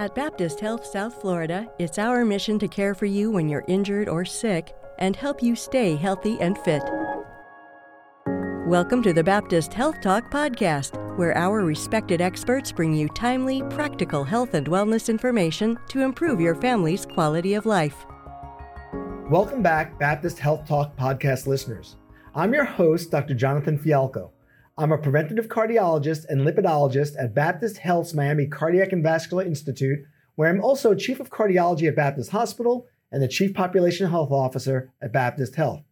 At Baptist Health South Florida, it's our mission to care for you when you're injured or sick and help you stay healthy and fit. Welcome to the Baptist Health Talk podcast, where our respected experts bring you timely, practical health and wellness information to improve your family's quality of life. Welcome back, Baptist Health Talk podcast listeners. I'm your host, Dr. Jonathan Fialkow. I'm a preventative cardiologist and lipidologist at Baptist Health's Miami Cardiac and Vascular Institute, where I'm also chief of cardiology at Baptist Hospital and the chief population health officer at Baptist Health.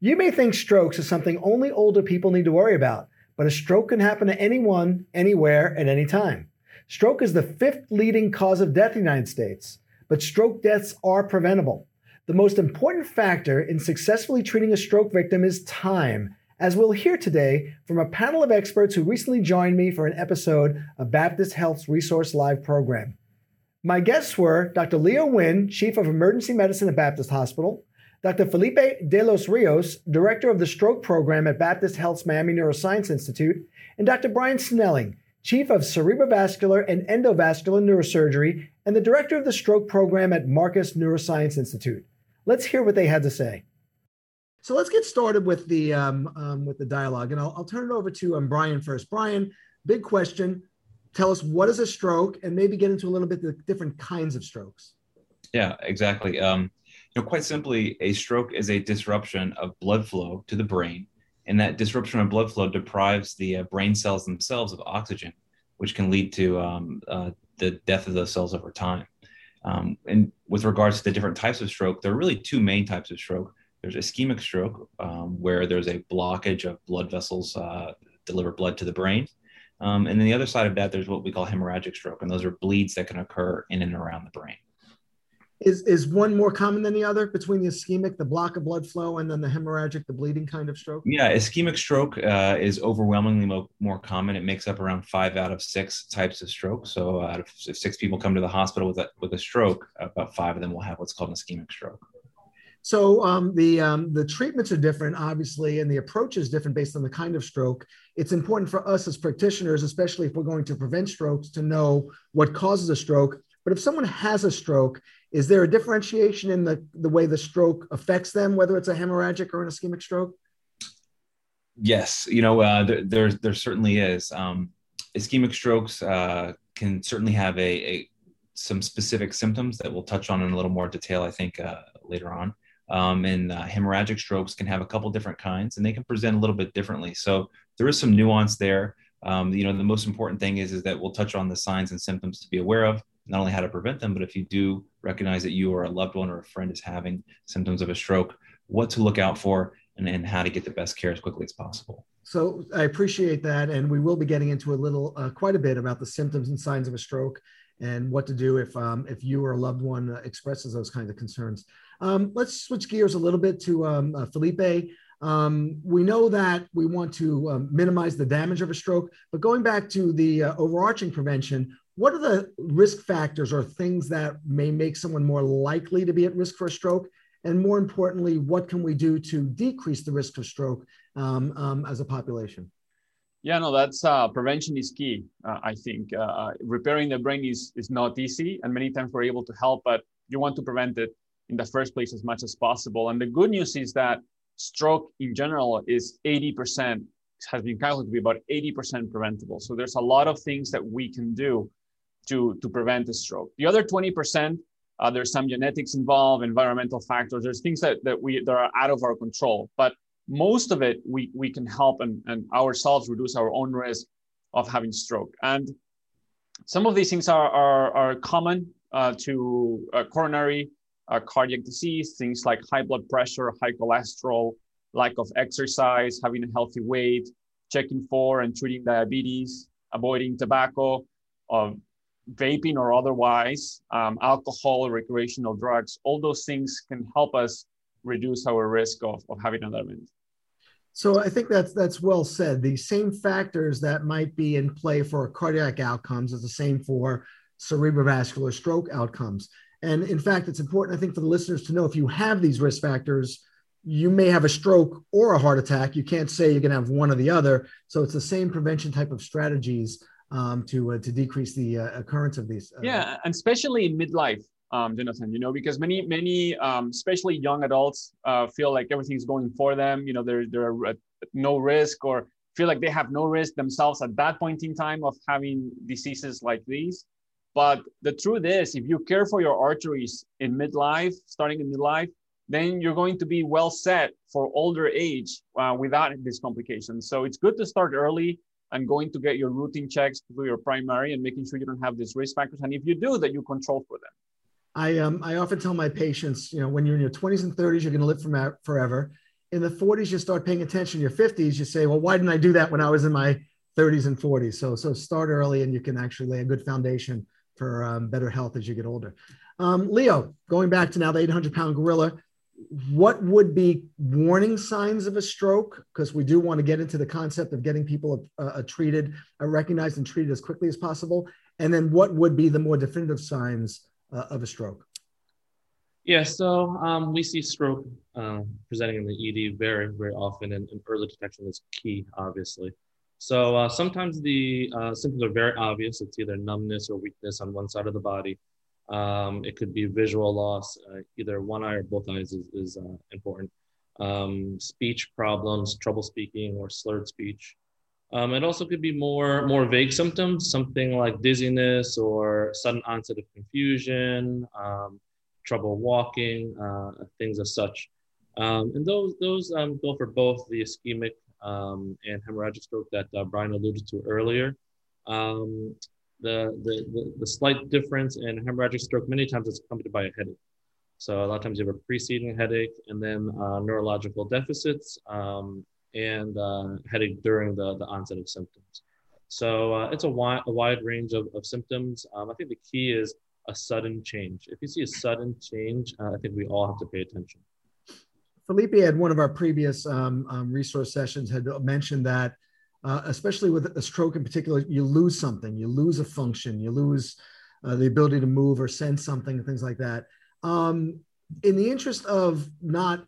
You may think strokes is something only older people need to worry about, but a stroke can happen to anyone, anywhere, at any time. Stroke is the fifth leading cause of death in the United States, but stroke deaths are preventable. The most important factor in successfully treating a stroke victim is time as we'll hear today from a panel of experts who recently joined me for an episode of Baptist Health's Resource Live program. My guests were Dr. Leo Wynn, Chief of Emergency Medicine at Baptist Hospital, Dr. Felipe de los Rios, Director of the Stroke Program at Baptist Health's Miami Neuroscience Institute, and Dr. Brian Snelling, Chief of Cerebrovascular and Endovascular Neurosurgery and the Director of the Stroke Program at Marcus Neuroscience Institute. Let's hear what they had to say. So let's get started with the um, um, with the dialogue, and I'll, I'll turn it over to um, Brian first. Brian, big question. Tell us what is a stroke, and maybe get into a little bit the different kinds of strokes. Yeah, exactly. Um, you know, quite simply, a stroke is a disruption of blood flow to the brain, and that disruption of blood flow deprives the uh, brain cells themselves of oxygen, which can lead to um, uh, the death of those cells over time. Um, and with regards to the different types of stroke, there are really two main types of stroke. There's ischemic stroke, um, where there's a blockage of blood vessels uh, deliver blood to the brain. Um, and then the other side of that, there's what we call hemorrhagic stroke, and those are bleeds that can occur in and around the brain. Is, is one more common than the other between the ischemic, the block of blood flow, and then the hemorrhagic, the bleeding kind of stroke? Yeah, ischemic stroke uh, is overwhelmingly mo- more common. It makes up around five out of six types of stroke. So, out of if six people come to the hospital with a, with a stroke, about five of them will have what's called an ischemic stroke. So um, the um, the treatments are different, obviously, and the approach is different based on the kind of stroke. It's important for us as practitioners, especially if we're going to prevent strokes, to know what causes a stroke. But if someone has a stroke, is there a differentiation in the, the way the stroke affects them, whether it's a hemorrhagic or an ischemic stroke? Yes, you know, uh, there, there, there certainly is. Um, ischemic strokes uh, can certainly have a, a, some specific symptoms that we'll touch on in a little more detail, I think, uh, later on. Um, and uh, hemorrhagic strokes can have a couple different kinds and they can present a little bit differently. So there is some nuance there. Um, you know, the most important thing is, is that we'll touch on the signs and symptoms to be aware of, not only how to prevent them, but if you do recognize that you or a loved one or a friend is having symptoms of a stroke, what to look out for and, and how to get the best care as quickly as possible. So I appreciate that. And we will be getting into a little, uh, quite a bit about the symptoms and signs of a stroke and what to do if, um, if you or a loved one uh, expresses those kinds of concerns. Um, let's switch gears a little bit to um, uh, Felipe. Um, we know that we want to um, minimize the damage of a stroke, but going back to the uh, overarching prevention, what are the risk factors or things that may make someone more likely to be at risk for a stroke? And more importantly, what can we do to decrease the risk of stroke um, as a population? Yeah, no, that's uh, prevention is key. Uh, I think uh, repairing the brain is is not easy, and many times we're able to help, but you want to prevent it in the first place as much as possible. And the good news is that stroke in general is 80%, has been calculated to be about 80% preventable. So there's a lot of things that we can do to, to prevent a stroke. The other 20%, uh, there's some genetics involved, environmental factors, there's things that, that we that are out of our control. But most of it we, we can help and, and ourselves reduce our own risk of having stroke. And some of these things are, are, are common uh, to uh, coronary uh, cardiac disease, things like high blood pressure, high cholesterol, lack of exercise, having a healthy weight, checking for and treating diabetes, avoiding tobacco, uh, vaping or otherwise, um, alcohol, recreational drugs, all those things can help us reduce our risk of, of having an event. So I think that's that's well said. The same factors that might be in play for cardiac outcomes is the same for cerebrovascular stroke outcomes. And in fact, it's important, I think, for the listeners to know if you have these risk factors, you may have a stroke or a heart attack. You can't say you're going to have one or the other. So it's the same prevention type of strategies um, to uh, to decrease the uh, occurrence of these. Uh, yeah, and especially in midlife, um, Jonathan. You know, because many many, um, especially young adults, uh, feel like everything's going for them. You know, they're they're at no risk or feel like they have no risk themselves at that point in time of having diseases like these. But the truth is, if you care for your arteries in midlife, starting in midlife, then you're going to be well set for older age uh, without these complications. So it's good to start early and going to get your routine checks through your primary and making sure you don't have these risk factors. And if you do, that you control for them. I um I often tell my patients, you know, when you're in your 20s and 30s, you're going to live from forever. In the 40s, you start paying attention. In your 50s, you say, well, why didn't I do that when I was in my 30s and 40s? So so start early, and you can actually lay a good foundation for um, better health as you get older. Um, Leo, going back to now the 800 pound gorilla, what would be warning signs of a stroke? Because we do want to get into the concept of getting people uh, uh, treated, uh, recognized and treated as quickly as possible. And then what would be the more definitive signs uh, of a stroke? Yeah, so um, we see stroke uh, presenting in the ED very, very often, and, and early detection is key, obviously. So uh, sometimes the symptoms are very obvious. It's either numbness or weakness on one side of the body. Um, it could be visual loss, uh, either one eye or both eyes is, is uh, important. Um, speech problems, trouble speaking, or slurred speech. Um, it also could be more more vague symptoms, something like dizziness or sudden onset of confusion, um, trouble walking, uh, things as such. Um, and those those um, go for both the ischemic and hemorrhagic stroke that uh, Brian alluded to earlier. Um, the, the, the, the slight difference in hemorrhagic stroke, many times it's accompanied by a headache. So a lot of times you have a preceding headache and then uh, neurological deficits um, and uh, headache during the, the onset of symptoms. So uh, it's a wide, a wide range of, of symptoms. Um, I think the key is a sudden change. If you see a sudden change, uh, I think we all have to pay attention. Felipe had one of our previous um, um resource sessions had mentioned that uh, especially with a stroke in particular, you lose something, you lose a function, you lose uh, the ability to move or sense something, things like that. Um, in the interest of not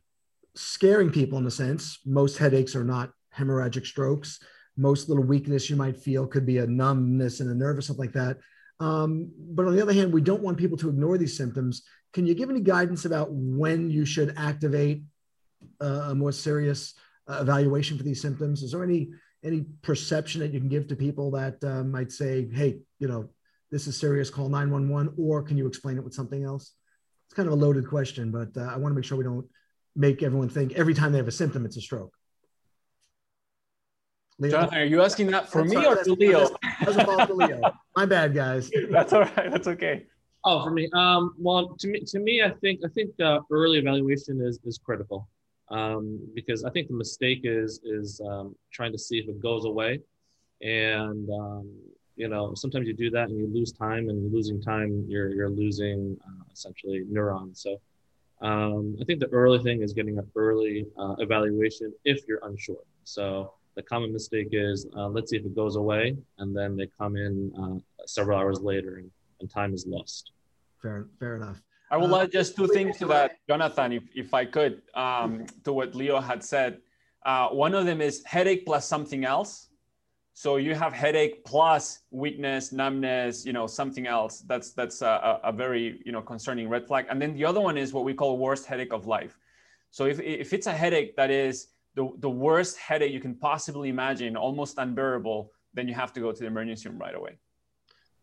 scaring people, in a sense, most headaches are not hemorrhagic strokes. Most little weakness you might feel could be a numbness in a nerve or something like that. Um, but on the other hand, we don't want people to ignore these symptoms. Can you give any guidance about when you should activate uh, a more serious uh, evaluation for these symptoms? Is there any any perception that you can give to people that uh, might say, hey, you know, this is serious, call 911, or can you explain it with something else? It's kind of a loaded question, but uh, I want to make sure we don't make everyone think every time they have a symptom, it's a stroke. Leo? Jonathan, are you asking that for that's me or for Leo? That's a follow for Leo. My bad, guys. That's all right. That's okay. Oh, for me. Um, well, to me, to me, I think I think uh, early evaluation is is critical um, because I think the mistake is is um, trying to see if it goes away, and um, you know sometimes you do that and you lose time, and losing time you're you're losing uh, essentially neurons. So um, I think the early thing is getting an early uh, evaluation if you're unsure. So the common mistake is uh, let's see if it goes away, and then they come in uh, several hours later and, and time is lost. Fair, fair enough. I will add just two things to that, Jonathan, if, if I could, um, to what Leo had said. Uh, one of them is headache plus something else. So you have headache plus weakness, numbness, you know, something else. That's that's a, a very you know concerning red flag. And then the other one is what we call worst headache of life. So if, if it's a headache that is the, the worst headache you can possibly imagine, almost unbearable, then you have to go to the emergency room right away.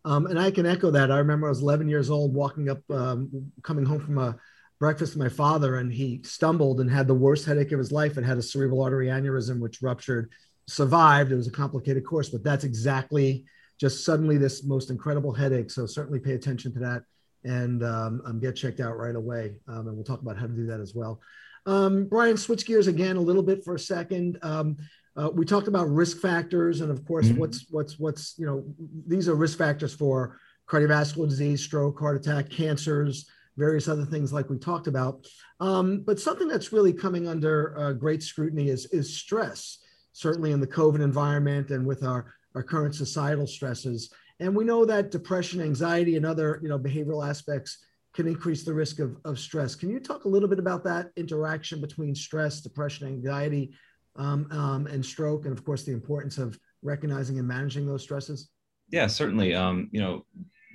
Um, and I can echo that. I remember I was 11 years old, walking up, um, coming home from a breakfast with my father, and he stumbled and had the worst headache of his life and had a cerebral artery aneurysm, which ruptured. Survived. It was a complicated course, but that's exactly just suddenly this most incredible headache. So certainly pay attention to that and um, um get checked out right away. Um, and we'll talk about how to do that as well. Um, Brian, switch gears again a little bit for a second. Uh, we talked about risk factors, and of course, mm-hmm. what's what's what's you know these are risk factors for cardiovascular disease, stroke, heart attack, cancers, various other things like we talked about. Um, but something that's really coming under uh, great scrutiny is is stress. Certainly in the COVID environment and with our our current societal stresses, and we know that depression, anxiety, and other you know behavioral aspects can increase the risk of, of stress. Can you talk a little bit about that interaction between stress, depression, anxiety, um, um, and stroke, and of course the importance of recognizing and managing those stresses? Yeah, certainly. Um, you know,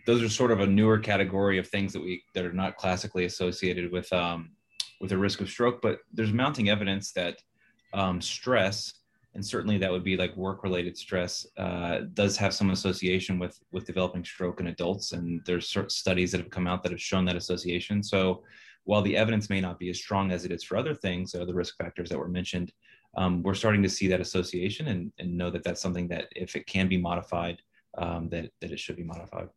those are sort of a newer category of things that we that are not classically associated with um, with a risk of stroke, but there's mounting evidence that um, stress and certainly that would be like work-related stress uh, does have some association with with developing stroke in adults and there's certain studies that have come out that have shown that association. So while the evidence may not be as strong as it is for other things or the risk factors that were mentioned um, we're starting to see that association and, and know that that's something that if it can be modified um, that, that it should be modified.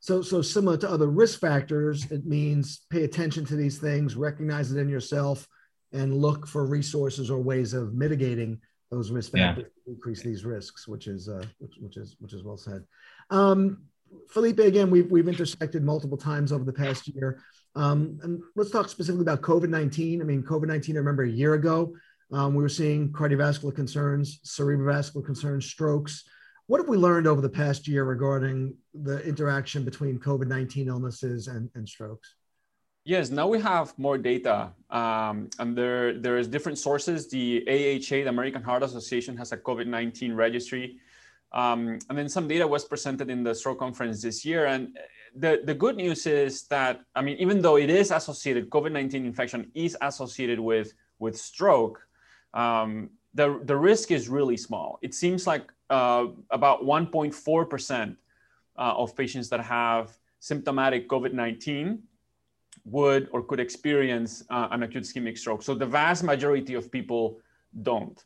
So so similar to other risk factors it means pay attention to these things recognize it in yourself and look for resources or ways of mitigating those risk factors yeah. increase these risks, which is uh, which, which, is which is well said. Um, Felipe, again, we've we've intersected multiple times over the past year, um, and let's talk specifically about COVID nineteen. I mean, COVID nineteen. I remember a year ago, um, we were seeing cardiovascular concerns, cerebrovascular concerns, strokes. What have we learned over the past year regarding the interaction between COVID nineteen illnesses and, and strokes? Yes, now we have more data, um, and there there's different sources. The AHA, the American Heart Association, has a COVID-19 registry, um, and then some data was presented in the stroke conference this year. And the the good news is that I mean, even though it is associated, COVID-19 infection is associated with with stroke, um, the the risk is really small. It seems like uh, about 1.4 percent uh, of patients that have symptomatic COVID-19 would or could experience uh, an acute ischemic stroke. So the vast majority of people don't.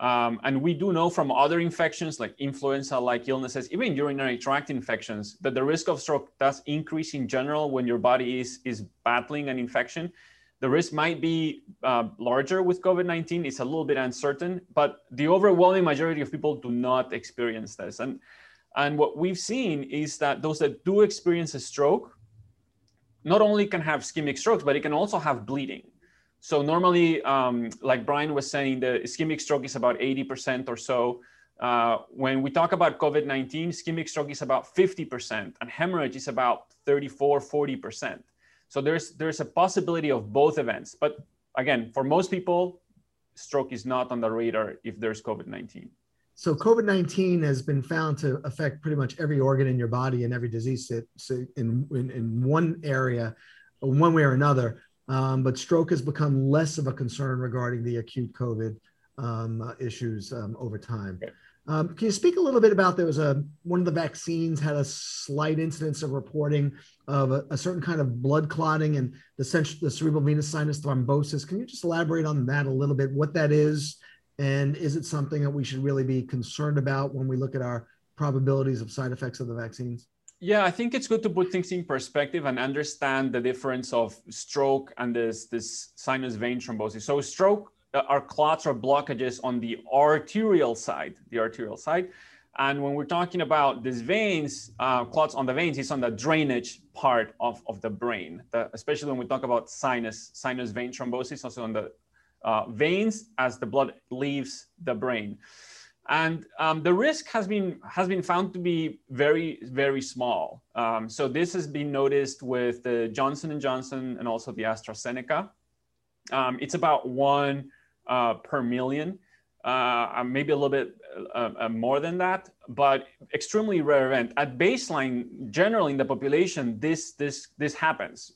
Um, and we do know from other infections like influenza-like illnesses, even urinary tract infections, that the risk of stroke does increase in general when your body is, is battling an infection. The risk might be uh, larger with COVID-19. It's a little bit uncertain, but the overwhelming majority of people do not experience this. And, and what we've seen is that those that do experience a stroke not only can have ischemic strokes, but it can also have bleeding. So normally, um, like Brian was saying, the ischemic stroke is about 80% or so. Uh, when we talk about COVID-19, ischemic stroke is about 50% and hemorrhage is about 34, 40%. So there's, there's a possibility of both events. But again, for most people, stroke is not on the radar if there's COVID-19. So COVID nineteen has been found to affect pretty much every organ in your body and every disease in, in, in one area, one way or another. Um, but stroke has become less of a concern regarding the acute COVID um, issues um, over time. Um, can you speak a little bit about there was a one of the vaccines had a slight incidence of reporting of a, a certain kind of blood clotting and the, central, the cerebral venous sinus thrombosis. Can you just elaborate on that a little bit? What that is and is it something that we should really be concerned about when we look at our probabilities of side effects of the vaccines? Yeah, I think it's good to put things in perspective and understand the difference of stroke and this, this sinus vein thrombosis. So, stroke uh, are clots or blockages on the arterial side, the arterial side. And when we're talking about these veins, uh, clots on the veins, it's on the drainage part of, of the brain, the, especially when we talk about sinus, sinus vein thrombosis, also on the uh, veins as the blood leaves the brain. And um, the risk has been, has been found to be very, very small. Um, so this has been noticed with the Johnson & Johnson and also the AstraZeneca. Um, it's about one uh, per million, uh, maybe a little bit uh, uh, more than that, but extremely rare event. At baseline, generally in the population, this, this, this happens.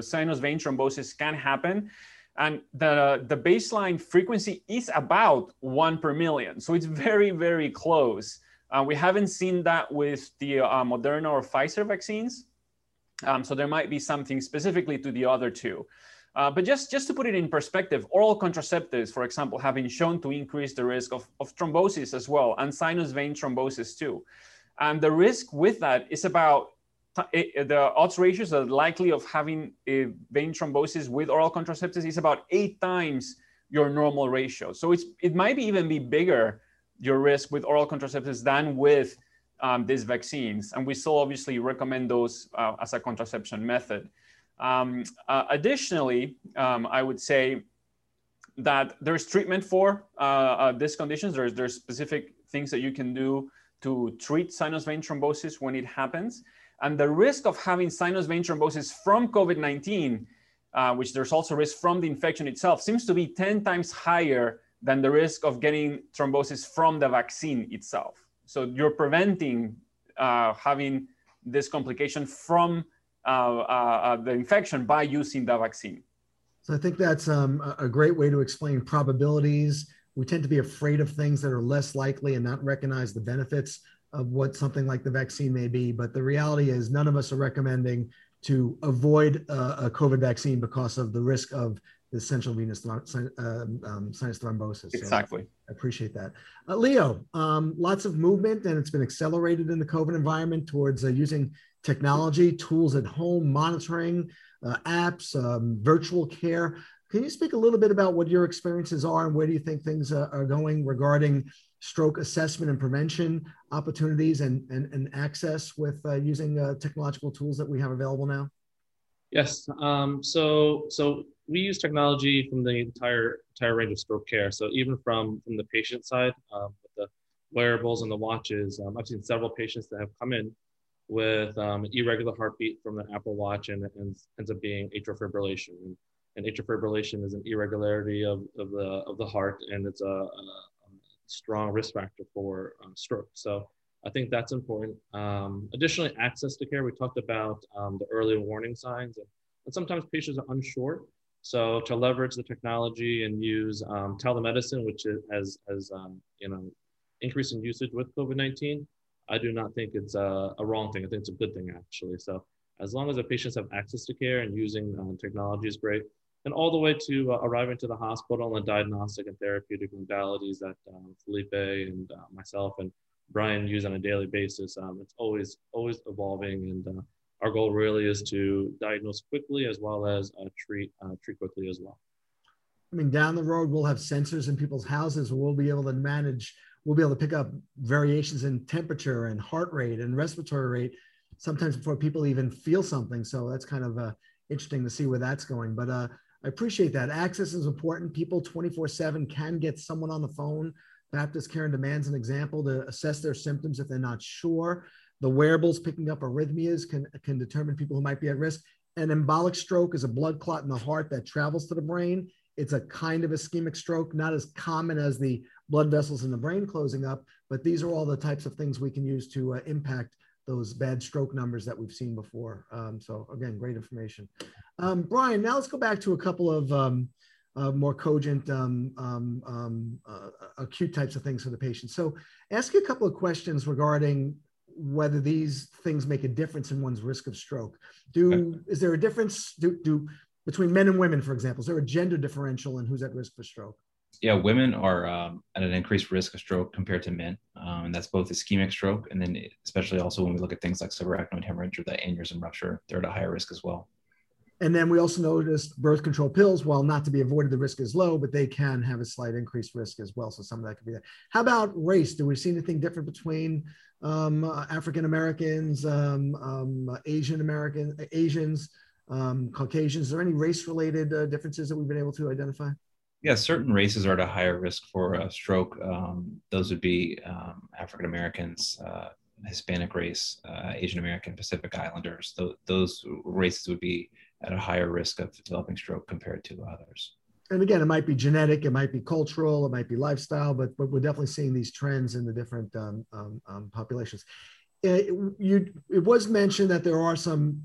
sinus vein thrombosis can happen and the, the baseline frequency is about one per million. So it's very, very close. Uh, we haven't seen that with the uh, Moderna or Pfizer vaccines. Um, so there might be something specifically to the other two. Uh, but just, just to put it in perspective, oral contraceptives, for example, have been shown to increase the risk of, of thrombosis as well, and sinus vein thrombosis too. And the risk with that is about the odds ratios are likely of having a vein thrombosis with oral contraceptives is about eight times your normal ratio. So it's it might be even be bigger your risk with oral contraceptives than with um, these vaccines, and we still obviously recommend those uh, as a contraception method. Um, uh, additionally, um, I would say that there's treatment for uh, uh these conditions. There's there's specific things that you can do to treat sinus vein thrombosis when it happens. And the risk of having sinus vein thrombosis from COVID 19, uh, which there's also risk from the infection itself, seems to be 10 times higher than the risk of getting thrombosis from the vaccine itself. So you're preventing uh, having this complication from uh, uh, the infection by using the vaccine. So I think that's um, a great way to explain probabilities. We tend to be afraid of things that are less likely and not recognize the benefits of what something like the vaccine may be. But the reality is, none of us are recommending to avoid uh, a COVID vaccine because of the risk of the central venous um, um, sinus thrombosis. Exactly. So I appreciate that. Uh, Leo, um, lots of movement and it's been accelerated in the COVID environment towards uh, using technology, tools at home, monitoring, uh, apps, um, virtual care. Can you speak a little bit about what your experiences are and where do you think things are going regarding stroke assessment and prevention opportunities and, and, and access with uh, using uh, technological tools that we have available now? Yes. Um, so so we use technology from the entire entire range of stroke care. So even from from the patient side, um, with the wearables and the watches, um, I've seen several patients that have come in with um, irregular heartbeat from the Apple Watch and, and ends up being atrial fibrillation. And, and atrial fibrillation is an irregularity of, of the of the heart, and it's a, a, strong risk factor for um, stroke. So I think that's important. Um, additionally, access to care. We talked about um, the early warning signs, and, and, sometimes patients are unsure. So to leverage the technology and use um, telemedicine, which has has um, you know increasing usage with COVID nineteen, I do not think it's a, a, wrong thing. I think it's a good thing actually. So as long as the patients have access to care and using um, technology is great, and all the way to uh, arriving to the hospital and the diagnostic and therapeutic modalities that um, Felipe and uh, myself and Brian use on a daily basis. Um, it's always always evolving, and uh, our goal really is to diagnose quickly as well as uh, treat uh, treat quickly as well. I mean, down the road, we'll have sensors in people's houses. We'll be able to manage. We'll be able to pick up variations in temperature and heart rate and respiratory rate sometimes before people even feel something. So that's kind of uh, interesting to see where that's going. But I appreciate that. Access is important. People 24 7 can get someone on the phone Baptist Care on Demand's an example to assess their symptoms if they're not sure. The wearables picking up arrhythmias can, can determine people who might be at risk. An embolic stroke is a blood clot in the heart that travels to the brain. It's a kind of ischemic stroke, not as common as the blood vessels in the brain closing up, but these are all the types of things we can use to uh, impact those bad stroke numbers that we've seen before. Um, so again, great information. Um, Brian, now let's go back to a couple of um, uh, more cogent, um, um, um, uh, acute types of things for the patient. So, ask you a couple of questions regarding whether these things make a difference in one's risk of stroke. Do is there a difference do, do between men and women, for example? Is there a gender differential in who's at risk for stroke? Yeah, women are um, at an increased risk of stroke compared to men, um, and that's both ischemic stroke and then especially also when we look at things like subarachnoid hemorrhage or the aneurysm rupture, they're at a higher risk as well. And then we also noticed birth control pills, while not to be avoided, the risk is low, but they can have a slight increased risk as well. So some of that could be that. How about race? Do we see anything different between um, uh, African Americans, um, um, Asian American, Asians, um, Caucasians? Is there any race-related uh, differences that we've been able to identify? Yeah, certain races are at a higher risk for a stroke. Um, those would be um, African Americans, uh, Hispanic race, uh, Asian American, Pacific Islanders. Th- those races would be at a higher risk of developing stroke compared to others. And again, it might be genetic, it might be cultural, it might be lifestyle, but but we're definitely seeing these trends in the different um, um, um, populations. It, you, it was mentioned that there are some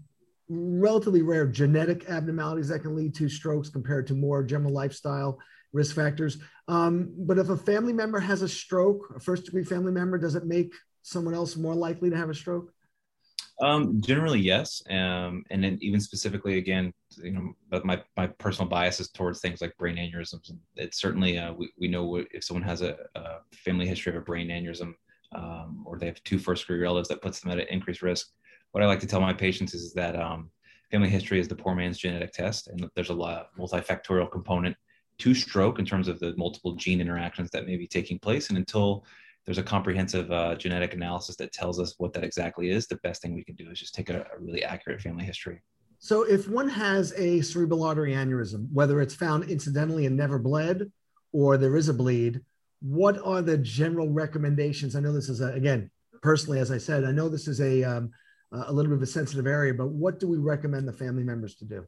relatively rare genetic abnormalities that can lead to strokes compared to more general lifestyle risk factors. Um, but if a family member has a stroke, a first degree family member, does it make someone else more likely to have a stroke? Um, generally, yes, um, and then even specifically, again, you know, but my my personal bias is towards things like brain aneurysms. It's certainly uh, we we know if someone has a, a family history of a brain aneurysm, um, or they have two first degree relatives, that puts them at an increased risk. What I like to tell my patients is that um, family history is the poor man's genetic test, and there's a lot multifactorial component to stroke in terms of the multiple gene interactions that may be taking place, and until there's a comprehensive uh, genetic analysis that tells us what that exactly is. The best thing we can do is just take a, a really accurate family history. So, if one has a cerebral artery aneurysm, whether it's found incidentally and never bled, or there is a bleed, what are the general recommendations? I know this is a, again, personally, as I said, I know this is a um, a little bit of a sensitive area, but what do we recommend the family members to do?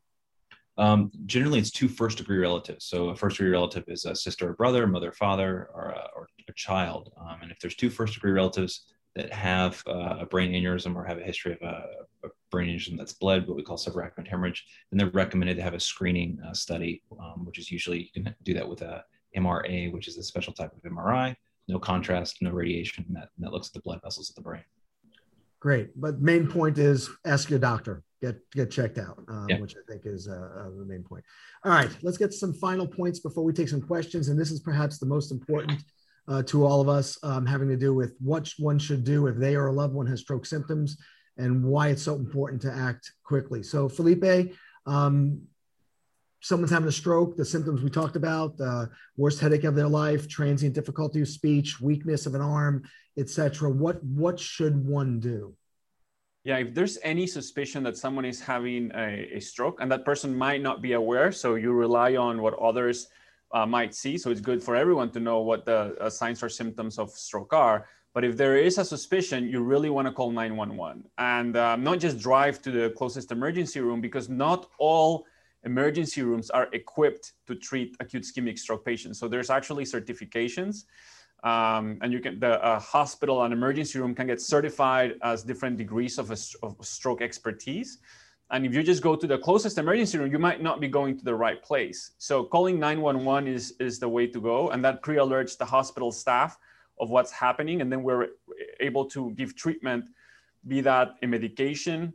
Um, generally, it's two first degree relatives. So, a first degree relative is a sister or brother, mother, father, or, a, or a child. Um, and if there's two first degree relatives, that have uh, a brain aneurysm or have a history of a, a, brain aneurysm that's bled, what we call subarachnoid hemorrhage, then they're recommended to have a screening uh, study, um, which is usually you can do that with a MRA, which is a special type of MRI, no contrast, no radiation, that, that looks at the blood vessels of the brain. Great, but main point is ask your doctor, get get checked out, um, yeah. which I think is uh, uh, the main point. All right, let's get some final points before we take some questions, and this is perhaps the most important uh, to all of us, um, having to do with what one should do if they or a loved one has stroke symptoms, and why it's so important to act quickly. So, Felipe, um, someone's having a stroke, the symptoms we talked about, uh, worst headache of their life, transient difficulty of speech, weakness of an arm, etc. What what should one do? Yeah, if there's any suspicion that someone is having a, a stroke and that person might not be aware, so you rely on what others uh, might see. So it's good for everyone to know what the uh, signs or symptoms of stroke are. But if there is a suspicion, you really want to call 911 and uh, not just drive to the closest emergency room because not all emergency rooms are equipped to treat acute ischemic stroke patients. So there's actually certifications. Um, and you can the uh, hospital and emergency room can get certified as different degrees of, a, of stroke expertise. And if you just go to the closest emergency room, you might not be going to the right place. So calling 911 is, is the way to go. And that pre-alerts the hospital staff of what's happening. And then we're able to give treatment, be that a medication,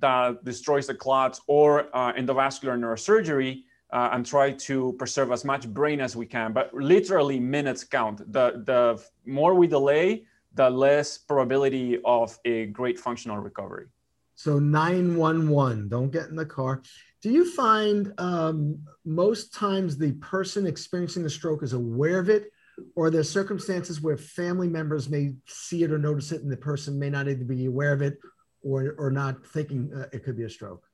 that destroys the clots or uh, endovascular neurosurgery uh, and try to preserve as much brain as we can. But literally minutes count. The, the more we delay, the less probability of a great functional recovery. So 911, don't get in the car. Do you find um, most times the person experiencing the stroke is aware of it, or are there circumstances where family members may see it or notice it and the person may not even be aware of it, or or not thinking uh, it could be a stroke?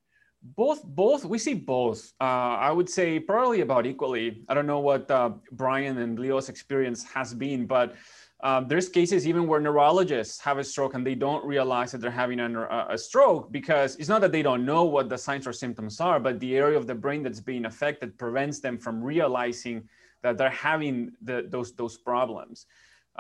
Both, both. We see both. Uh, I would say probably about equally. I don't know what uh, Brian and Leo's experience has been, but um, there's cases even where neurologists have a stroke and they don't realize that they're having a, a, stroke because it's not that they don't know what the signs or symptoms are, but the area of the brain that's being affected prevents them from realizing that they're having the, those those problems.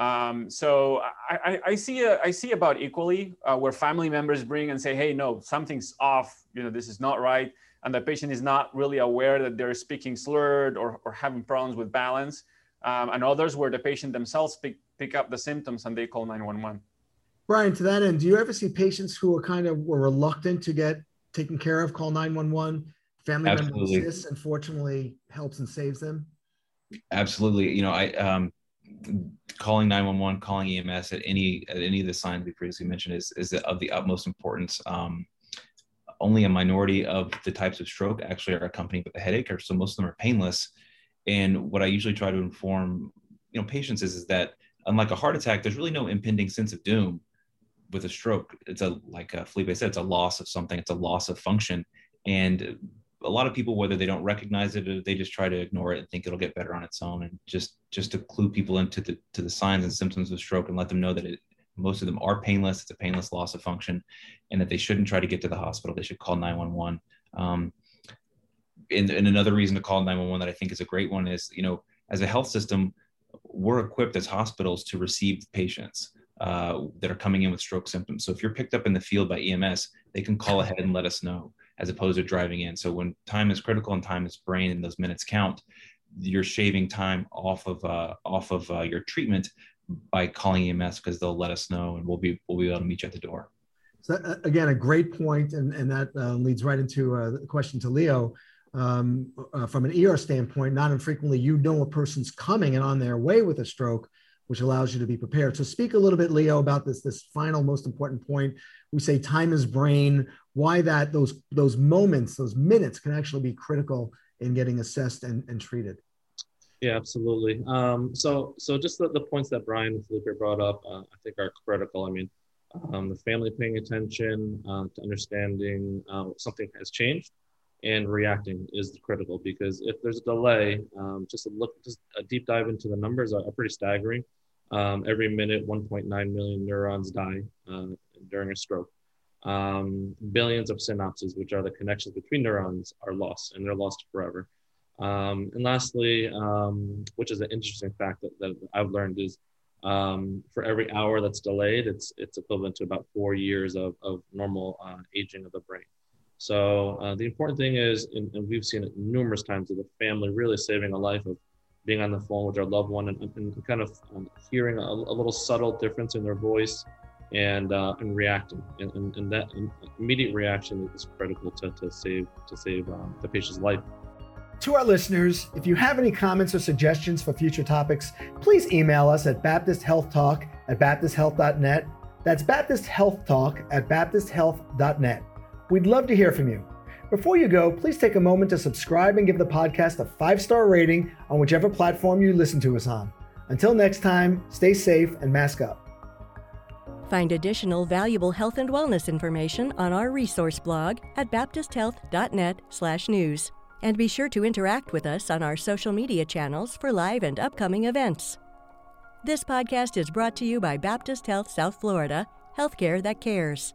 Um, so I, I, I, see a, I see about equally uh, where family members bring and say, hey, no, something's off. You know, this is not right, and the patient is not really aware that they're speaking slurred or, or having problems with balance. Um, and others where the patient themselves pick, pick up the symptoms and they call 911. Brian, to that end, do you ever see patients who are kind of were reluctant to get taken care of, call 911? Family Absolutely. member insists, unfortunately, helps and saves them. Absolutely. You know, I um, calling 911 calling ems at any at any of the signs we previously mentioned is is of the utmost importance. Um, only a minority of the types of stroke actually are accompanied with a headache or so most of them are painless. And what i usually try to inform you know patients is, is that unlike a heart attack there's really no impending sense of doom with a stroke. It's a like uh, felipe said it's a loss of something. It's a loss of function. And a lot of people whether they don't recognize it or they just try to ignore it and think it'll get better on its own and just just to clue people into the to the signs and symptoms of stroke and let them know that it most of them are painless. It's a painless loss of function and that they shouldn't try to get to the hospital. They should call 911 um, and, and another reason to call 911 that i think is a great one is you know as a health system we're equipped as hospitals to receive patients uh, that are coming in with stroke symptoms. So if you're picked up in the field by ems they can call ahead and let us know as opposed to driving in. So when time is critical and time is brain and those minutes count, you're shaving time off of uh, off of uh, your treatment by calling EMS because they'll let us know and we'll be we'll be able to meet you at the door. So uh, again, a great point, and and that uh, leads right into uh, the question to Leo. Um, uh, from an ER standpoint, not infrequently you know a person's coming and on their way with a stroke, which allows you to be prepared. So speak a little bit, Leo, about this this final most important point. We say time is brain why that those those moments, those minutes can actually be critical in getting assessed and, and treated. Yeah, absolutely. Um, so so just the, the points that Brian and Felipe brought up, uh, I think are critical. I mean, um, the family paying attention uh, to understanding uh, something has changed and reacting is critical because if there's a delay, um, just a look, just a deep dive into the numbers are, are pretty staggering. Um, every minute, 1.9 million neurons die uh, during a stroke um, billions of synapses, which are the connections between neurons, are lost and they're lost forever. Um, and lastly, um, which is an interesting fact that, that, I've learned, is um, for every hour that's delayed, it's it's equivalent to about four years of, of normal uh, aging of the brain. So uh, the important thing is, and, and, we've seen it numerous times, of the family really saving a life of being on the phone with their loved one and, and kind of um, hearing a, a, little subtle difference in their voice and uh, and reacting, and, and, and, that immediate reaction is critical to, to save to save um, the patient's life. To our listeners, if you have any comments or suggestions for future topics, please email us at baptisthealthtalk at baptisthealth.net. That's baptisthealthtalk at baptisthealth.net. We'd love to hear from you. Before you go, please take a moment to subscribe and give the podcast a five star rating on whichever platform you listen to us on. Until next time, stay safe and mask up. Find additional valuable health and wellness information on our resource blog at baptisthealth.net/news. And be sure to interact with us on our social media channels for live and upcoming events. This podcast is brought to you by Baptist Health South Florida, healthcare that cares.